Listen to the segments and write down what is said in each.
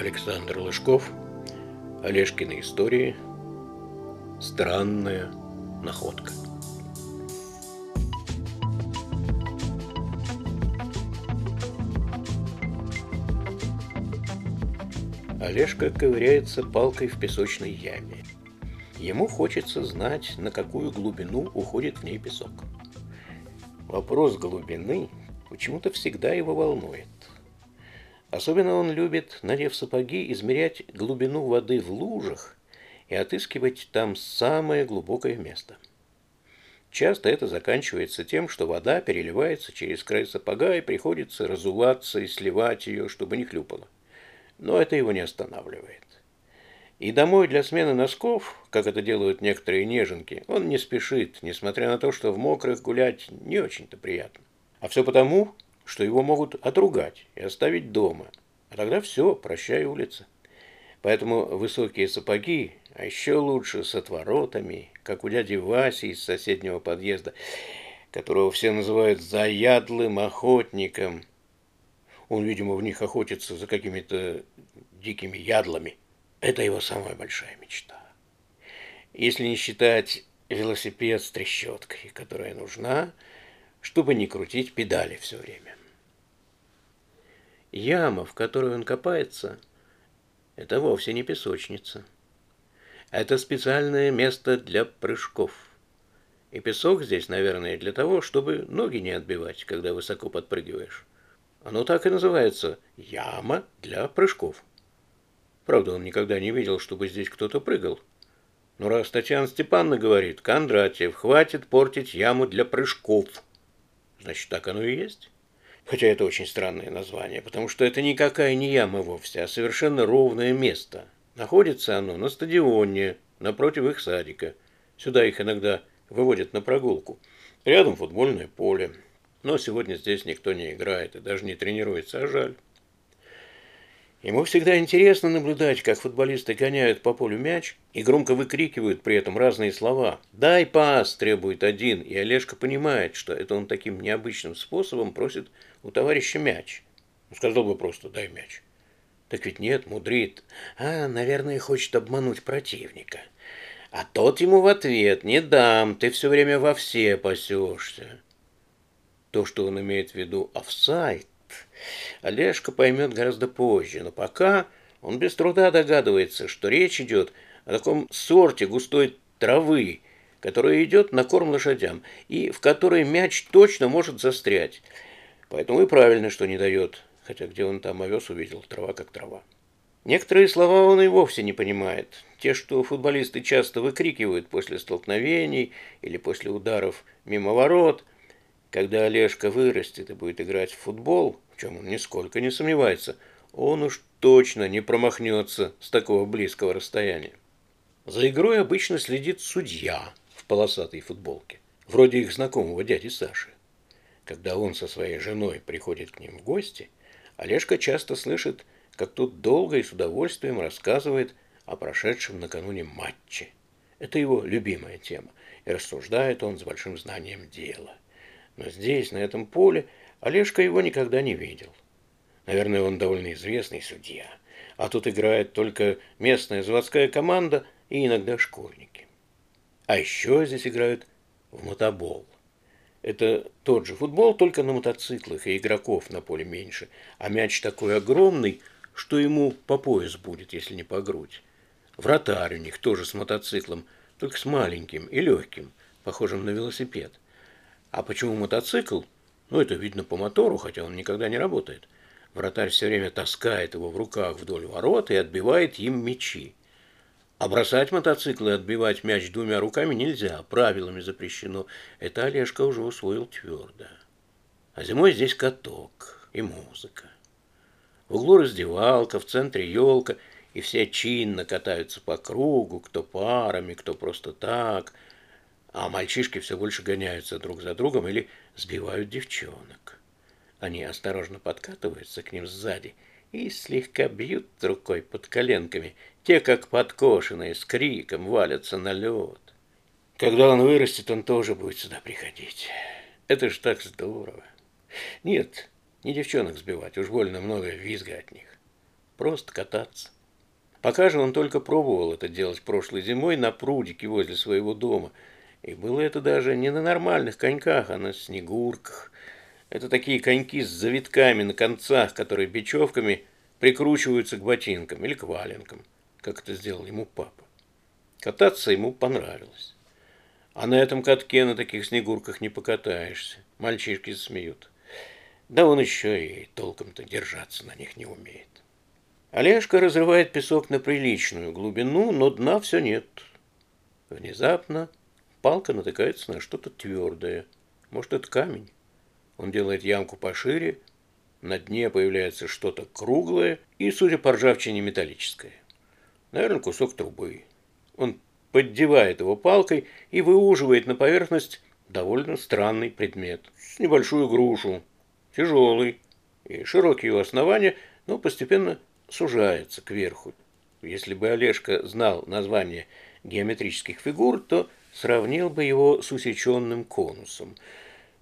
Александр Лыжков, Олежкины истории, странная находка. Олежка ковыряется палкой в песочной яме. Ему хочется знать, на какую глубину уходит в ней песок. Вопрос глубины почему-то всегда его волнует. Особенно он любит, надев сапоги, измерять глубину воды в лужах и отыскивать там самое глубокое место. Часто это заканчивается тем, что вода переливается через край сапога и приходится разуваться и сливать ее, чтобы не хлюпало. Но это его не останавливает. И домой для смены носков, как это делают некоторые неженки, он не спешит, несмотря на то, что в мокрых гулять не очень-то приятно. А все потому, что его могут отругать и оставить дома. А тогда все, прощай улица. Поэтому высокие сапоги, а еще лучше с отворотами, как у дяди Васи из соседнего подъезда, которого все называют заядлым охотником. Он, видимо, в них охотится за какими-то дикими ядлами. Это его самая большая мечта. Если не считать велосипед с трещоткой, которая нужна, чтобы не крутить педали все время. Яма, в которую он копается, это вовсе не песочница. Это специальное место для прыжков. И песок здесь, наверное, для того, чтобы ноги не отбивать, когда высоко подпрыгиваешь. Оно так и называется – яма для прыжков. Правда, он никогда не видел, чтобы здесь кто-то прыгал. Но раз Татьяна Степановна говорит, Кондратьев, хватит портить яму для прыжков, значит, так оно и есть. Хотя это очень странное название, потому что это никакая не яма вовсе, а совершенно ровное место. Находится оно на стадионе, напротив их садика. Сюда их иногда выводят на прогулку. Рядом футбольное поле. Но сегодня здесь никто не играет и даже не тренируется, а жаль. Ему всегда интересно наблюдать, как футболисты гоняют по полю мяч и громко выкрикивают при этом разные слова. «Дай пас!» – требует один, и Олежка понимает, что это он таким необычным способом просит у товарища мяч. Он сказал бы просто «дай мяч». Так ведь нет, мудрит. А, наверное, хочет обмануть противника. А тот ему в ответ «не дам, ты все время во все пасешься». То, что он имеет в виду офсайд, Олежка поймет гораздо позже, но пока он без труда догадывается, что речь идет о таком сорте густой травы, которая идет на корм лошадям, и в которой мяч точно может застрять. Поэтому и правильно, что не дает, хотя где он там овес увидел, трава как трава. Некоторые слова он и вовсе не понимает. Те, что футболисты часто выкрикивают после столкновений или после ударов мимо ворот – когда Олежка вырастет и будет играть в футбол, в чем он нисколько не сомневается, он уж точно не промахнется с такого близкого расстояния. За игрой обычно следит судья в полосатой футболке, вроде их знакомого дяди Саши. Когда он со своей женой приходит к ним в гости, Олежка часто слышит, как тот долго и с удовольствием рассказывает о прошедшем накануне матче. Это его любимая тема, и рассуждает он с большим знанием дела. Но здесь, на этом поле, Олежка его никогда не видел. Наверное, он довольно известный судья. А тут играет только местная заводская команда и иногда школьники. А еще здесь играют в мотобол. Это тот же футбол, только на мотоциклах, и игроков на поле меньше. А мяч такой огромный, что ему по пояс будет, если не по грудь. Вратарь у них тоже с мотоциклом, только с маленьким и легким, похожим на велосипед. А почему мотоцикл? Ну, это видно по мотору, хотя он никогда не работает. Вратарь все время таскает его в руках вдоль ворот и отбивает им мячи. А бросать мотоцикл и отбивать мяч двумя руками нельзя, правилами запрещено. Это Олежка уже усвоил твердо. А зимой здесь каток и музыка. В углу раздевалка, в центре елка, и все чинно катаются по кругу, кто парами, кто просто так – а мальчишки все больше гоняются друг за другом или сбивают девчонок. Они осторожно подкатываются к ним сзади и слегка бьют рукой под коленками. Те, как подкошенные, с криком валятся на лед. Когда он вырастет, он тоже будет сюда приходить. Это ж так здорово. Нет, не девчонок сбивать, уж больно много визга от них. просто кататься. Пока же он только пробовал это делать прошлой зимой на прудике возле своего дома. И было это даже не на нормальных коньках, а на снегурках. Это такие коньки с завитками на концах, которые бечевками прикручиваются к ботинкам или к валенкам, как это сделал ему папа. Кататься ему понравилось. А на этом катке на таких снегурках не покатаешься. Мальчишки смеют. Да он еще и толком-то держаться на них не умеет. Олежка разрывает песок на приличную глубину, но дна все нет. Внезапно палка натыкается на что-то твердое. Может, это камень? Он делает ямку пошире, на дне появляется что-то круглое и, судя по ржавчине, металлическое. Наверное, кусок трубы. Он поддевает его палкой и выуживает на поверхность довольно странный предмет. С небольшую грушу, тяжелый и широкие его основания, но постепенно сужается кверху. Если бы Олежка знал название геометрических фигур, то сравнил бы его с усеченным конусом.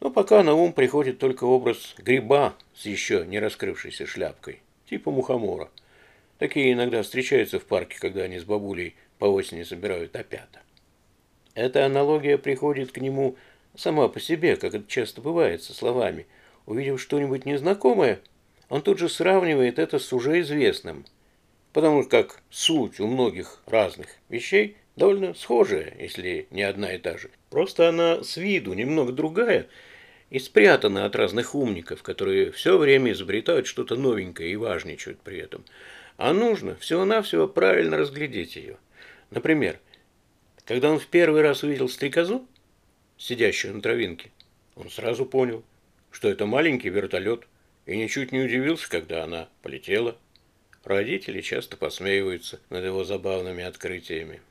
Но пока на ум приходит только образ гриба с еще не раскрывшейся шляпкой, типа мухомора. Такие иногда встречаются в парке, когда они с бабулей по осени собирают опята. Эта аналогия приходит к нему сама по себе, как это часто бывает со словами. Увидев что-нибудь незнакомое, он тут же сравнивает это с уже известным, потому как суть у многих разных вещей довольно схожая, если не одна и та же. Просто она с виду немного другая и спрятана от разных умников, которые все время изобретают что-то новенькое и важничают при этом. А нужно всего-навсего правильно разглядеть ее. Например, когда он в первый раз увидел стрекозу, сидящую на травинке, он сразу понял, что это маленький вертолет – и ничуть не удивился, когда она полетела. Родители часто посмеиваются над его забавными открытиями.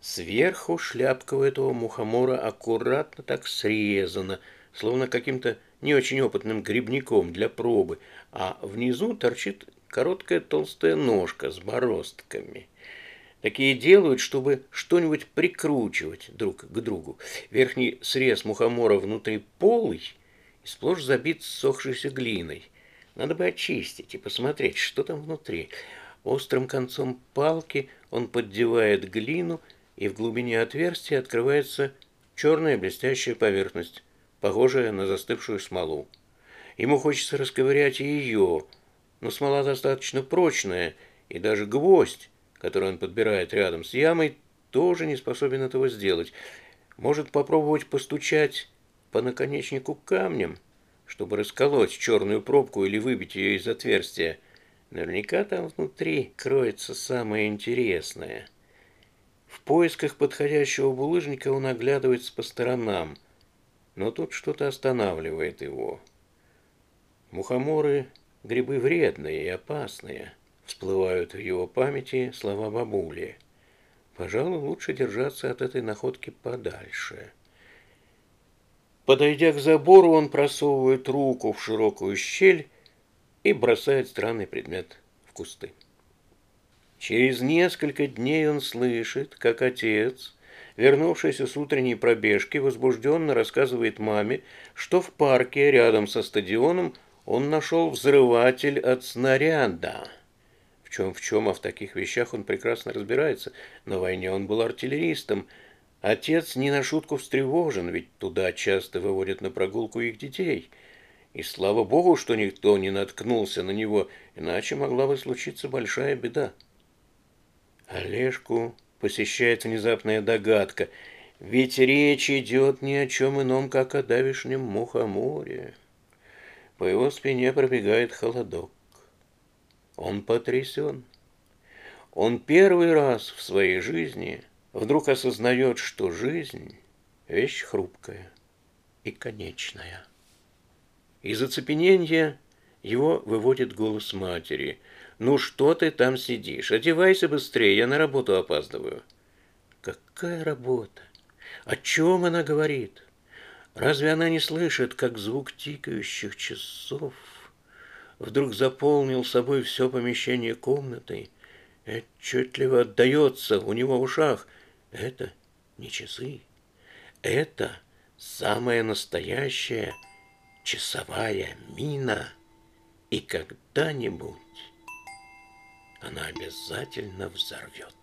Сверху шляпка у этого мухомора аккуратно так срезана, словно каким-то не очень опытным грибником для пробы, а внизу торчит короткая толстая ножка с бороздками. Такие делают, чтобы что-нибудь прикручивать друг к другу. Верхний срез мухомора внутри полый – и сплошь забит ссохшейся глиной. Надо бы очистить и посмотреть, что там внутри. Острым концом палки он поддевает глину, и в глубине отверстия открывается черная блестящая поверхность, похожая на застывшую смолу. Ему хочется расковырять и ее, но смола достаточно прочная, и даже гвоздь, который он подбирает рядом с ямой, тоже не способен этого сделать. Может попробовать постучать по наконечнику камнем, чтобы расколоть черную пробку или выбить ее из отверстия. Наверняка там внутри кроется самое интересное. Поисках подходящего булыжника он оглядывается по сторонам, но тут что-то останавливает его. Мухоморы – грибы вредные и опасные. Всплывают в его памяти слова бабули. Пожалуй, лучше держаться от этой находки подальше. Подойдя к забору, он просовывает руку в широкую щель и бросает странный предмет в кусты. Через несколько дней он слышит, как отец, вернувшийся с утренней пробежки, возбужденно рассказывает маме, что в парке рядом со стадионом он нашел взрыватель от снаряда. В чем в чем, а в таких вещах он прекрасно разбирается. На войне он был артиллеристом – Отец не на шутку встревожен, ведь туда часто выводят на прогулку их детей. И слава богу, что никто не наткнулся на него, иначе могла бы случиться большая беда. Олежку посещает внезапная догадка, ведь речь идет ни о чем ином, как о давишнем мухоморе. По его спине пробегает холодок. Он потрясен. Он первый раз в своей жизни – вдруг осознает, что жизнь – вещь хрупкая и конечная. Из оцепенения его выводит голос матери. «Ну что ты там сидишь? Одевайся быстрее, я на работу опаздываю». Какая работа? О чем она говорит? Разве она не слышит, как звук тикающих часов вдруг заполнил собой все помещение комнаты и отчетливо отдается у него в ушах? Это не часы. Это самая настоящая часовая мина. И когда-нибудь она обязательно взорвет.